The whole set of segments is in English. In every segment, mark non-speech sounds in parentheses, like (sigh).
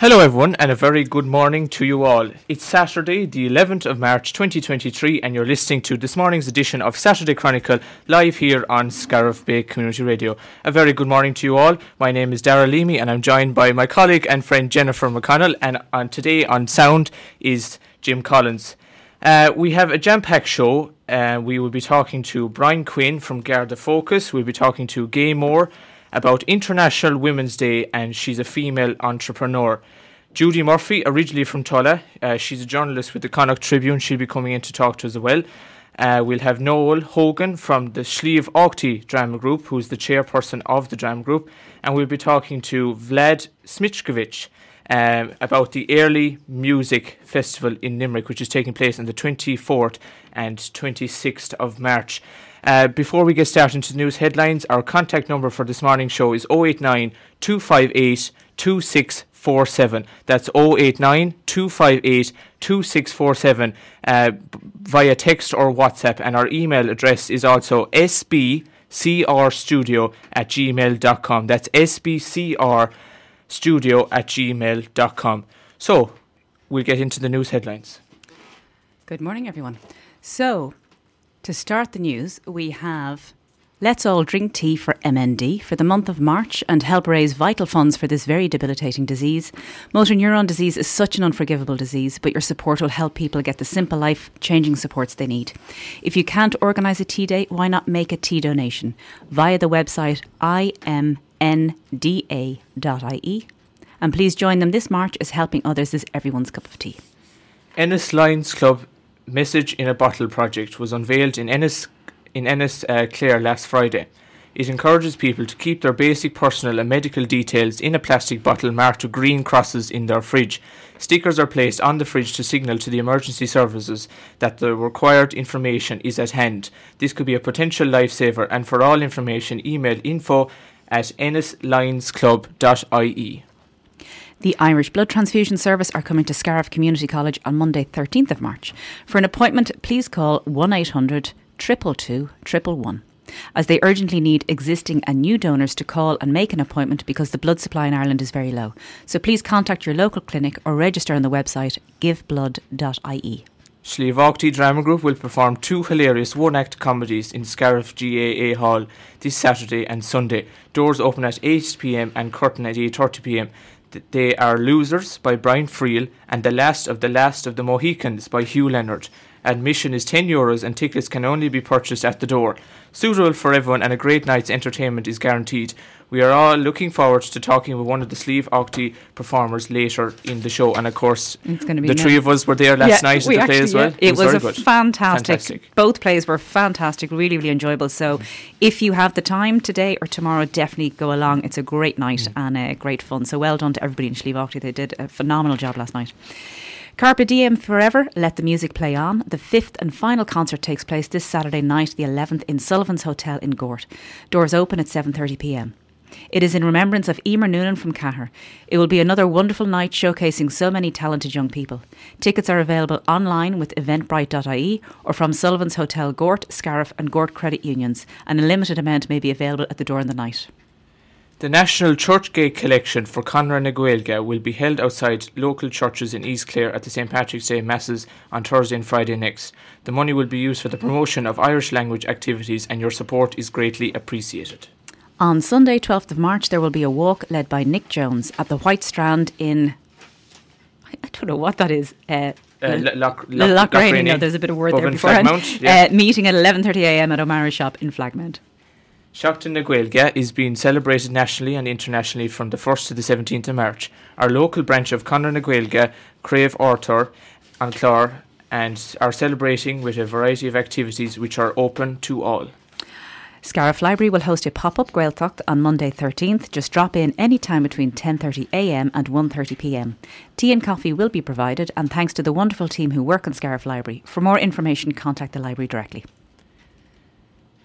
Hello, everyone, and a very good morning to you all. It's Saturday, the 11th of March 2023, and you're listening to this morning's edition of Saturday Chronicle live here on Scariff Bay Community Radio. A very good morning to you all. My name is Daragh Leamy, and I'm joined by my colleague and friend Jennifer McConnell, and on today on sound is Jim Collins. Uh, we have a jam packed show. Uh, we will be talking to Brian Quinn from Garda Focus. We'll be talking to Gay Moore about International Women's Day, and she's a female entrepreneur. Judy Murphy, originally from Tulla, uh, she's a journalist with the Connacht Tribune. She'll be coming in to talk to us as well. Uh, we'll have Noel Hogan from the Slieve Aughty Drama Group, who's the chairperson of the Drama Group, and we'll be talking to Vlad Smichkovich um, about the Early Music Festival in Limerick, which is taking place on the 24th and 26th of March. Uh, before we get started into the news headlines, our contact number for this morning's show is 089 258 2647. That's 089 258 2647 uh, via text or WhatsApp. And our email address is also sbcrstudio at gmail.com. That's sbcrstudio at gmail.com. So, we'll get into the news headlines. Good morning, everyone. So, to start the news, we have Let's All Drink Tea for MND for the month of March and help raise vital funds for this very debilitating disease. Motor neuron disease is such an unforgivable disease, but your support will help people get the simple life changing supports they need. If you can't organise a tea day, why not make a tea donation via the website imnda.ie? And please join them this March as helping others is everyone's cup of tea. Ennis Lions Club Message in a Bottle project was unveiled in Ennis, in Ennis uh, Clare last Friday. It encourages people to keep their basic personal and medical details in a plastic bottle marked with green crosses in their fridge. Stickers are placed on the fridge to signal to the emergency services that the required information is at hand. This could be a potential lifesaver, and for all information, email info at ennislionsclub.ie. The Irish Blood Transfusion Service are coming to Scariff Community College on Monday, 13th of March. For an appointment, please call 1 800 222 111 as they urgently need existing and new donors to call and make an appointment because the blood supply in Ireland is very low. So please contact your local clinic or register on the website giveblood.ie. Slieve Aughty Drama Group will perform two hilarious one act comedies in Scariff GAA Hall this Saturday and Sunday. Doors open at 8pm and curtain at 8.30pm. They Are Losers by Brian Friel and The Last of the Last of the Mohicans by Hugh Leonard. Admission is 10 euros and tickets can only be purchased at the door. Suitable for everyone and a great night's entertainment is guaranteed. We are all looking forward to talking with one of the Slieve Aughty performers later in the show. And of course, It's going to be the three of us were there last Yeah, night at the play as well. yeah. It, was, very a good. fantastic, Fantastic. Both plays were fantastic, really, really enjoyable. So, if you have the time today or tomorrow, definitely go along. It's a great night Mm. and uh, great fun. So, well done to everybody in Slieve Aughty. They did a phenomenal job last night. Carpe Diem Forever, Let the Music Play On. The fifth and final concert takes place this Saturday night, the 11th, in Sullivan's Hotel in Gort. Doors open at 7.30pm. It is in remembrance of Emer Noonan from Cahir. It will be another wonderful night showcasing so many talented young people. Tickets are available online with eventbrite.ie or from Sullivan's Hotel Gort, Scariff and Gort credit unions, and a limited amount may be available at the door in the night. The National Churchgate Collection for Conradh na Gaeilge will be held outside local churches in East Clare at the St Patrick's Day Masses on Thursday and Friday next. The money will be used for the promotion of Irish language activities and your support is greatly appreciated. On Sunday, 12th of March, there will be a walk led by Nick Jones at the White Strand in. I don't know what that is. Uh, Uh, Loch- Loch- L- Loch- Lochraney, no, there's a bit of word there beforehand. Flagmount, yeah. Uh, meeting at 11.30am at O'Mara's shop in Flagmount. Seachtain na Gaeilge is being celebrated nationally and internationally from the 1st to the 17th of March. Our local branch of Conradh na Gaeilge, Crave Arthur and Clore, and are celebrating with a variety of activities which are open to all. Scariff Library will host a pop-up Gaeltacht on Monday 13th. Just drop in any time between 10.30am and 1.30pm. Tea and coffee will be provided and thanks to the wonderful team who work on Scariff Library. For more information, contact the library directly.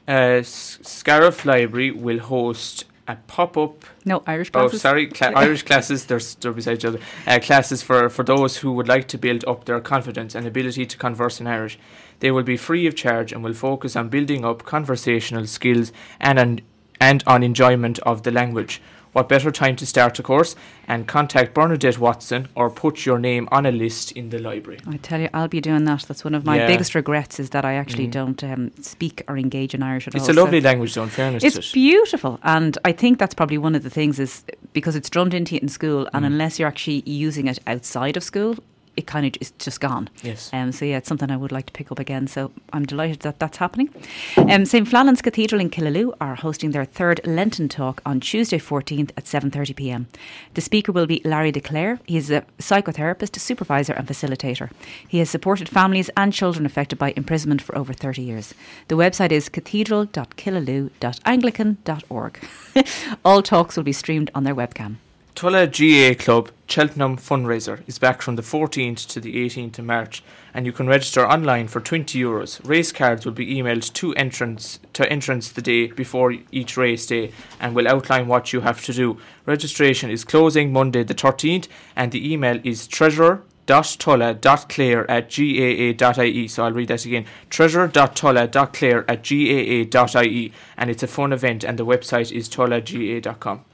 Uh, S- Scariff Library will host a pop-up No, Irish Oh, classes? sorry, cla- (laughs) Irish classes. They're, they're beside each other. Uh, classes for, for those who would like to build up their confidence and ability to converse in Irish. They will be free of charge and will focus on building up conversational skills and on, and on enjoyment of the language. What better time to start a course and contact Bernadette Watson or put your name on a list in the library. I tell you, I'll be doing that. That's one of my Yeah. biggest regrets is that I actually Mhm. don't um, speak or engage in Irish at It's all. It's a So lovely language, though, in fairness It's it. beautiful, and I think that's probably one of the things is because it's drummed into you in school, and Mm. unless you're actually using it outside of school, it kind of is just gone. Yes. Um, so yeah, it's something I would like to pick up again. So I'm delighted that that's happening. Um, St Flannan's Cathedral in Killaloe are hosting their third Lenten talk on Tuesday 14th at 7:30 p.m. The speaker will be Larry DeClaire. He is a psychotherapist, supervisor, and facilitator. He has supported families and children affected by imprisonment for over 30 years. The website is cathedral.killaloe.anglican.org. (laughs) All talks will be streamed on their webcam. Tulla GA Club Cheltenham fundraiser is back from the 14th to the 18th of March, and you can register online for 20 euros. Race cards will be emailed to entrance to entrance the day before each race day, and will outline what you have to do. Registration is closing Monday the 13th, and the email is treasurer at gaa.ie. So I'll read that again. treasure.tulla.clare at gaa.ie. And it's a fun event, and the website is tullaga.com.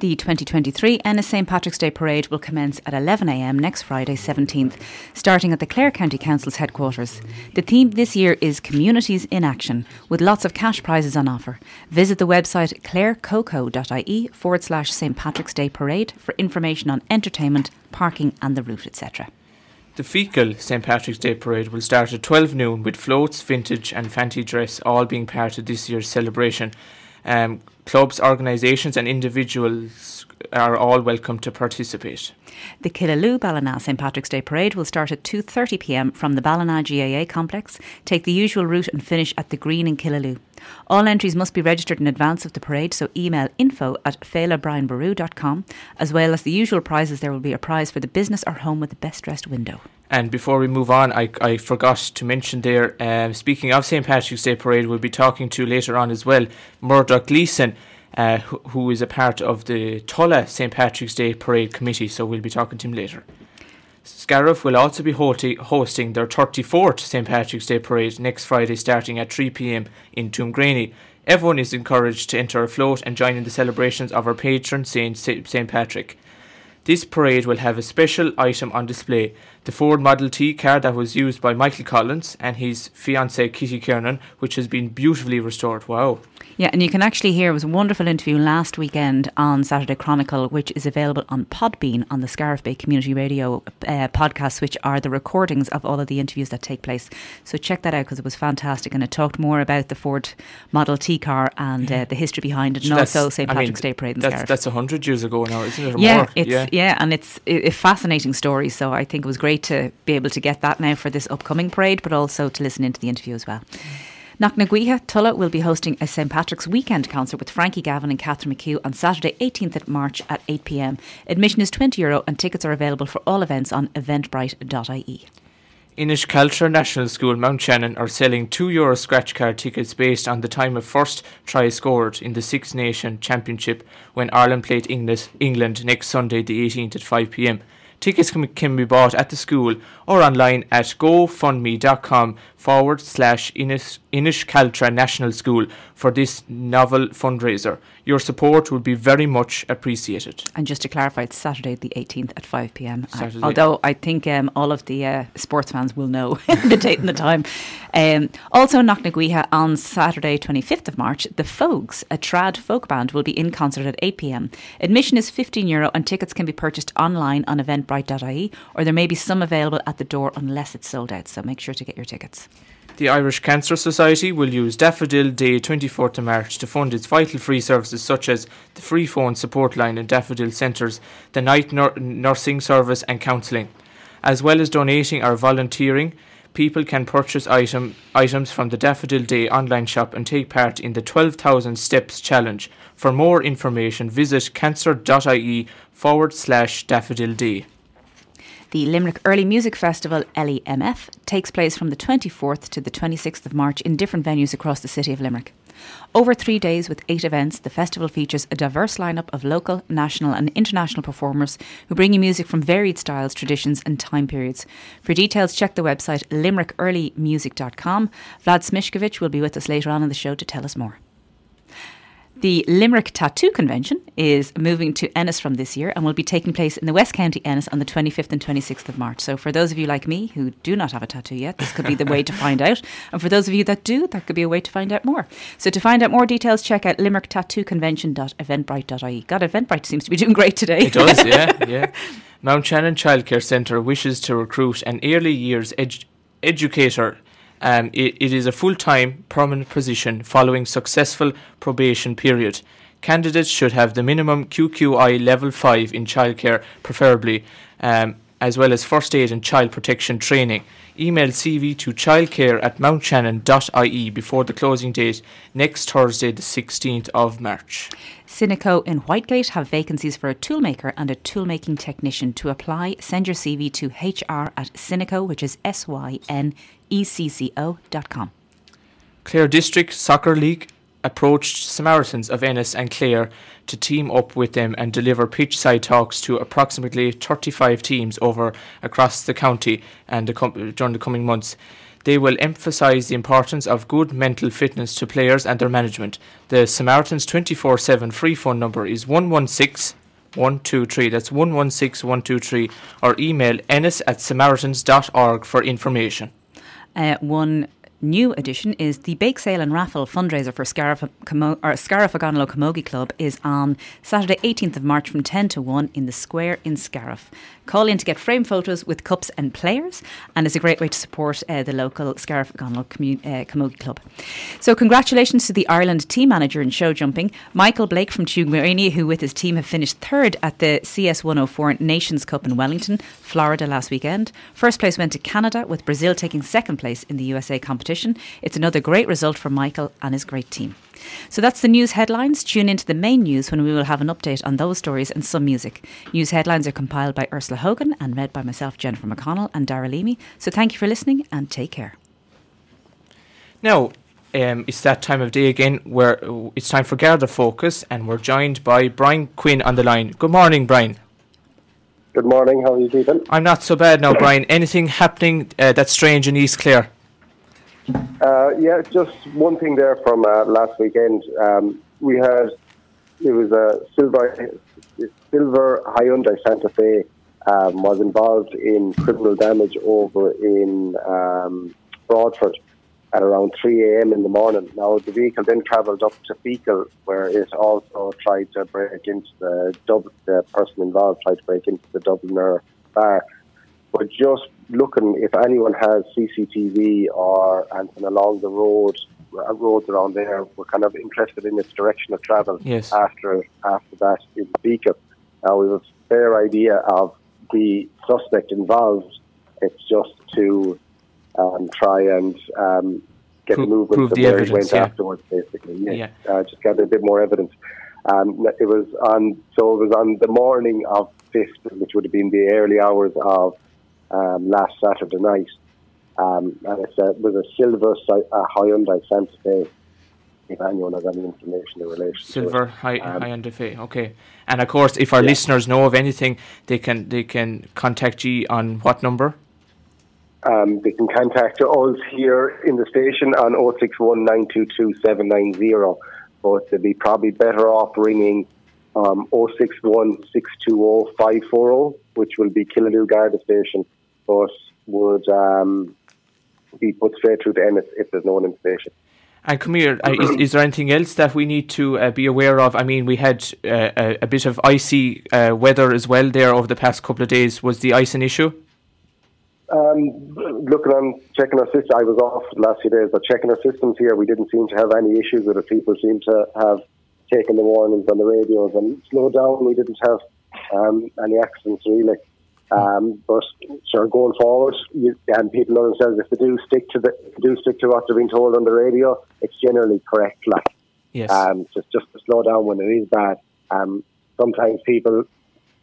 The 2023 Ennis St Patrick's Day Parade will commence at 11am next Friday, 17th, starting at the Clare County Council's headquarters. The theme this year is Communities in Action, with lots of cash prizes on offer. Visit the website clarecoco.ie forward slash St Patrick's Day Parade for information on entertainment, parking, and the route, etc. The Feakle St Patrick's Day Parade will start at 12 noon with floats, vintage, and fancy dress all being part of this year's celebration. Um, clubs, organisations, and individuals are all welcome to participate. The Killaloe Ballina St Patrick's Day Parade will start at 2:30 p.m. from the Ballina GAA complex, take the usual route and finish at the Green in Killaloe. All entries must be registered in advance of the parade, so email info at felabrianbaru.com. As well as the usual prizes, there will be a prize for the business or home with the best dressed window. And before we move on, I, I forgot to mention there, um, speaking of St Patrick's Day Parade, we'll be talking to later on as well Murdoch Gleeson, uh, who, who is a part of the Tulla St Patrick's Day Parade Committee, so we'll be talking to him later. Scariff will also be hosting their 34th St Patrick's Day Parade next Friday starting at 3pm in Tuamgraney. Everyone is encouraged to enter a float and join in the celebrations of our patron saint, St Patrick. This parade will have a special item on display the Ford Model T car that was used by Michael Collins and his fiancée Kitty Kiernan, which has been beautifully restored. Wow. Yeah, and you can actually hear it was a wonderful interview last weekend on Saturday Chronicle, which is available on Podbean on the Scariff Bay Community Radio uh, podcast, which are the recordings of all of the interviews that take place. So check that out because it was fantastic and it talked more about the Ford Model T car and uh, the history behind it, and That's- also St I mean, Patrick's Day Parade in That's Scariff. that's a hundred years ago now, isn't it? Yeah, more? it's yeah. and it's a fascinating story. So I think it was great to be able to get that now for this upcoming parade, but also to listen into the interview as well. Knocknaguiha, Tulla will be hosting a St Patrick's weekend concert with Frankie Gavin and Catherine McHugh on Saturday, 18th of March at 8 pm. Admission is 20 euro and tickets are available for all events on eventbrite.ie. Inis Cealtra National School Mount Shannon are selling two euro scratch card tickets based on the time of first try scored in the Six Nation Championship when Ireland played England, England next Sunday, the 18th at 5 pm. Tickets can, can be bought at the school or online at gofundme.com forward slash Inish, Inis Cealtra National School for this novel fundraiser. Your support would be very much appreciated. And just to clarify, it's Saturday the 18th at 5 pm. I- although I think um, all of the uh, sports fans will know (laughs) the date and the time. Um, also in Knocknaguiha on Saturday, 25th of March, the Fogues, a trad folk band, will be in concert at 8 pm. Admission is 15 euro and tickets can be purchased online on eventbrite.ie or there may be some available at the door unless it's sold out. So make sure to get your tickets. The Irish Cancer Society will use Daffodil Day 24th of March to fund its vital free services such as the free phone support line in Daffodil Centres, the night nur- nursing service and counselling. As well as donating or volunteering, people can purchase item, items from the Daffodil Day online shop and take part in the 12,000 Steps Challenge. For more information, visit cancer.ie forward slash daffodil day. The Limerick Early Music Festival, LEMF, takes place from the 24th to the 26th of March in different venues across the city of Limerick. Over three days with eight events, the festival features a diverse lineup of local, national, and international performers who bring you music from varied styles, traditions, and time periods. For details, check the website limericearlymusic.com. Vlad Smishkovich will be with us later on in the show to tell us more. The Limerick Tattoo Convention is moving to Ennis from this year and will be taking place in the West County Ennis on the 25th and 26th of March. So, for those of you like me who do not have a tattoo yet, this could be the way to find out. And for those of you that do, that could be a way to find out more. So, to find out more details, check out limericktattooconvention.eventbrite.ie. God, Eventbrite seems to be doing great today. It does, yeah, (laughs) yeah. Mount Shannon Childcare Centre wishes to recruit an early years edu- educator um, it, it is a full time permanent position following successful probation period. Candidates should have the minimum QQI level 5 in childcare, preferably, um, as well as first aid and child protection training. Email CV to childcare at mountshannon.ie before the closing date next Thursday, the 16th of March. Synecco in Whitegate have vacancies for a toolmaker and a toolmaking technician. To apply, send your CV to hr at Synecco, which is S Y N E C C O dot com. Clare District Soccer League approached Samaritans of Ennis and Clare to team up with them and deliver pitch side talks to approximately 35 teams over across the county and the com- during the coming months. They will emphasise the importance of good mental fitness to players and their management. The Samaritans 24 7 free phone number is 116 123. That's 116 123 or email ennis at samaritans.org for information. Uh, one new addition is the bake sale and raffle fundraiser for Scariff, Como- or Scariff Camogie Club is on Saturday 18th of March from 10 to 1 in the square in Scariff. Call in to get frame photos with cups and players, and it's a great way to support uh, the local Scariff Ogonnelloe commu- uh, Camogie Club. So, congratulations to the Ireland team manager in show jumping, Michael Blake from Tuamgraney, who with his team have finished third at the CS 104 Nations Cup in Wellington, Florida last weekend. First place went to Canada, with Brazil taking second place in the USA competition. It's another great result for Michael and his great team. So that's the news headlines. Tune into the main news when we will have an update on those stories and some music. News headlines are compiled by Ursula Hogan and read by myself, Jennifer McConnell, and Daragh Leamy. So thank you for listening and take care. Now, um, it's that time of day again where uh, it's time for Garda Focus, and we're joined by Brian Quinn on the line. Good morning, Brian. Good morning. How are you keeping? I'm not so bad now, Brian. Anything happening uh, that's strange in East Clare? Uh, yeah, just one thing there from uh, last weekend. Um, we had it was a silver silver Hyundai Santa Fe um, was involved in criminal damage over in um, Broadford at around 3 a.m. in the morning. Now the vehicle then travelled up to Feakle, where it also tried to break into the Dub- the person involved tried to break into the Dubliner bar. But just looking if anyone has CCTV or anything along the road, uh, roads around there, we're kind of interested in its direction of travel Yes. after after that in Beacon. Now we have a fair idea of the suspect involved. It's just to um, try and um, get Pro- the movement prove of the where evidence, it went yeah. afterwards, basically. Yeah. Yeah. Uh, just gather a bit more evidence. Um, it was on, so it was on the morning of fifth, which would have been the early hours of um, last Saturday night. Um, and it was a silver si- uh, Hyundai Santa Fe. If anyone has any information in relation Silver to it. Um, the fay. Okay. And of course, if our Yeah. listeners know of anything, they can they can contact you on what number? Um, they can contact us here in the station on 061 922 but they'd be probably better off ringing um, 061 620 540, which will be Killaloe Garda Station, but would um, be put straight through to Ennis if there's no one in the station. And come here, uh, is, is there anything else that we need to uh, be aware of? I mean, we had uh, a, a bit of icy uh, weather as well there over the past couple of days. Was the ice an issue? Um, looking on checking our system, I was off the last few days, but checking our systems here, we didn't seem to have any issues with it. People seem to have taken the warnings on the radios and slowed down. We didn't have um, any accidents really. Um, but sure, going forward, you, and people know themselves if they do stick to the do stick to what they're being told on the radio, it's generally correct. Like Yes. um, just just to slow down when it is bad. Um, sometimes people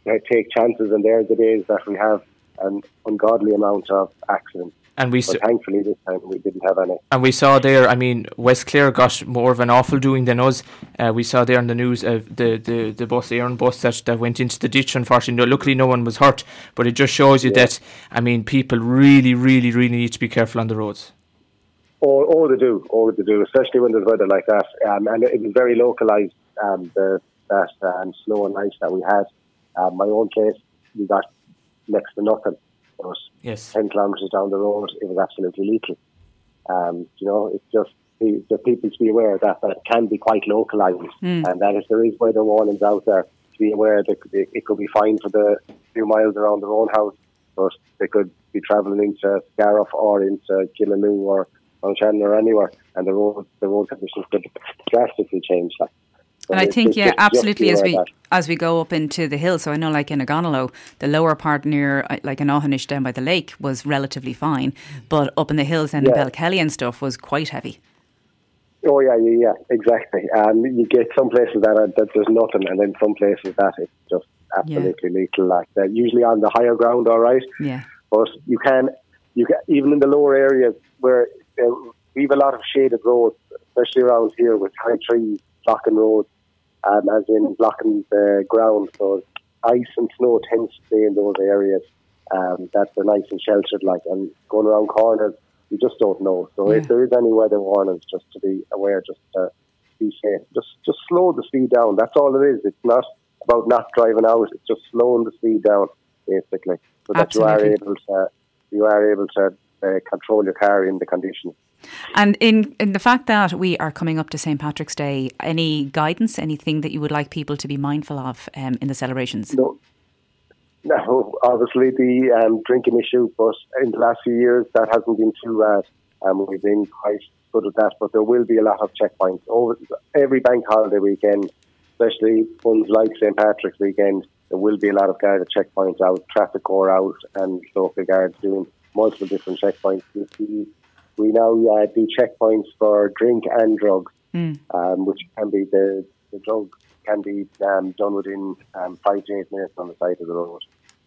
uh, take chances, and there's the days that we have an ungodly amount of accidents. And we But thankfully, this time we didn't have any. and we saw there. I mean, West Clare got more of an awful doing than us. Uh, we saw there in the news uh, the the the bus, Aaron bus that, that went into the ditch. Unfortunately, no, luckily no one was hurt. But it just shows you Yeah. that I mean, people really, really, really need to be careful on the roads. Oh, oh, they do. Oh, they do, especially when there's weather like that. Um, and it was very localised, um, the, that um, snow and ice that we had. Um, my own place, we got next to nothing. But Yes. 10 kilometres down the road, it was absolutely lethal. Um, you know, it's just the, the people to be aware of that, that it can be quite localised and that if there is weather warnings out there, to be aware that it, could be fine for the few miles around their own house, but they could be travelling into Scariff or into Killaloe or Shannon or anywhere, and the road the road conditions could drastically change. Like. And I think, yeah, just- just be absolutely. As we that. as we go up into the hill, so I know, like in Ogonnelloe, the lower part near, uh, like in Ohanish down by the lake, was relatively fine, but up in the hills and Yeah. Belkelly and stuff was quite heavy. Oh yeah, yeah, yeah, exactly. Um, you get some places that, are, that there's nothing, and then some places that it's just absolutely lethal. Like that, usually on the higher ground, all right. Yeah, But you can, you can even in the lower areas where uh, we have a lot of shaded roads, especially around here with high trees blocking roads, um, as in blocking the ground. So ice and snow tends to stay in those areas um, that they're nice and sheltered. Like and going around corners, you just don't know. So Yeah. if there is any weather warnings, just to be aware, just to be safe. Just just slow the speed down. That's all it is. It's not about not driving out. It's just slowing the speed down, basically, so that you are able to you are able to uh, control your car in the conditions. And in in the fact that we are coming up to St Patrick's Day, any guidance, anything that you would like people to be mindful of um, in the celebrations? No, no, obviously the um, drinking issue, but in the last few years that hasn't been too bad. Um, we've been quite good at that, but there will be a lot of checkpoints over every bank holiday weekend, especially ones like St Patrick's weekend. There will be a lot of guarded checkpoints out, traffic corps out, and local guards doing multiple different checkpoints. We, see- we now uh, do checkpoints for drink and drugs, um, which can be the the drug can be um, done within um, five to eight minutes on the side of the road.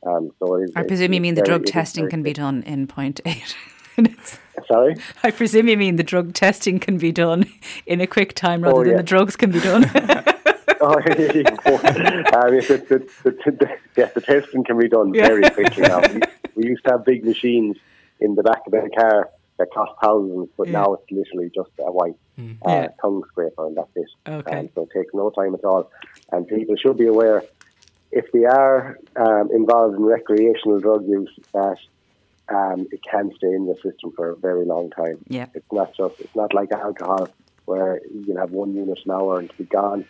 Um, so it is, I presume you mean the drug testing can be done in point eight (laughs) minutes. Sorry. I presume you mean the drug testing can be done in a quick time rather Oh, than the drugs can be done. (laughs) (laughs) oh, um, if it, the, the, the, yes, the testing can be done Yeah. very quickly now. We, we used to have big machines in the back of the car that cost thousands, but Yeah. now it's literally just a white uh, Yeah. tongue scraper and that's it. Okay. Um, so it takes no time at all. And people should be aware if they are um, involved in recreational drug use that um, it can stay in the system for a very long time. Yeah. It's not just it's not like alcohol where you can have one unit an hour and be gone.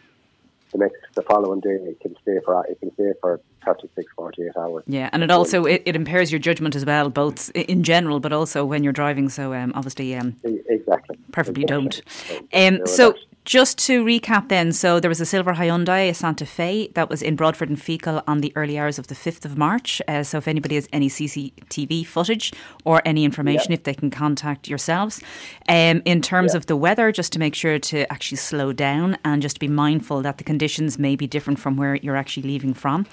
The next the following day it can stay for it can stay for 36, 48 hours. Yeah, and it also it, it impairs your judgment as well, both in general, but also when you're driving. So um, obviously, um, Exactly. preferably don't. Um, so just to recap, then, so there was a silver Hyundai, a Santa Fe that was in Broadford and Feakle on the early hours of the fifth of March. Uh, so if anybody has any CCTV footage or any information, if they can contact yourselves. Um, in terms of the weather, just to make sure to actually slow down and just be mindful that the conditions may be different from where you're actually leaving from.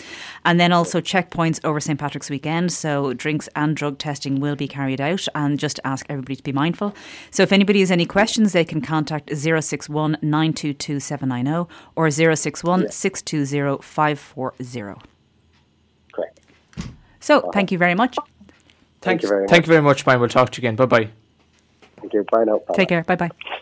And then also checkpoints over St Patrick's weekend. So drinks and drug testing will be carried out, and just ask everybody to be mindful. So if anybody has any questions, they can contact 061 922 790 or 061 620 540. Correct. So uh-huh. thank you very much. Thank you very much. Thank much. you very much, Brian. We'll talk to you again. Bye bye. Thank you. Bye now. Bye. Take care. Bye bye.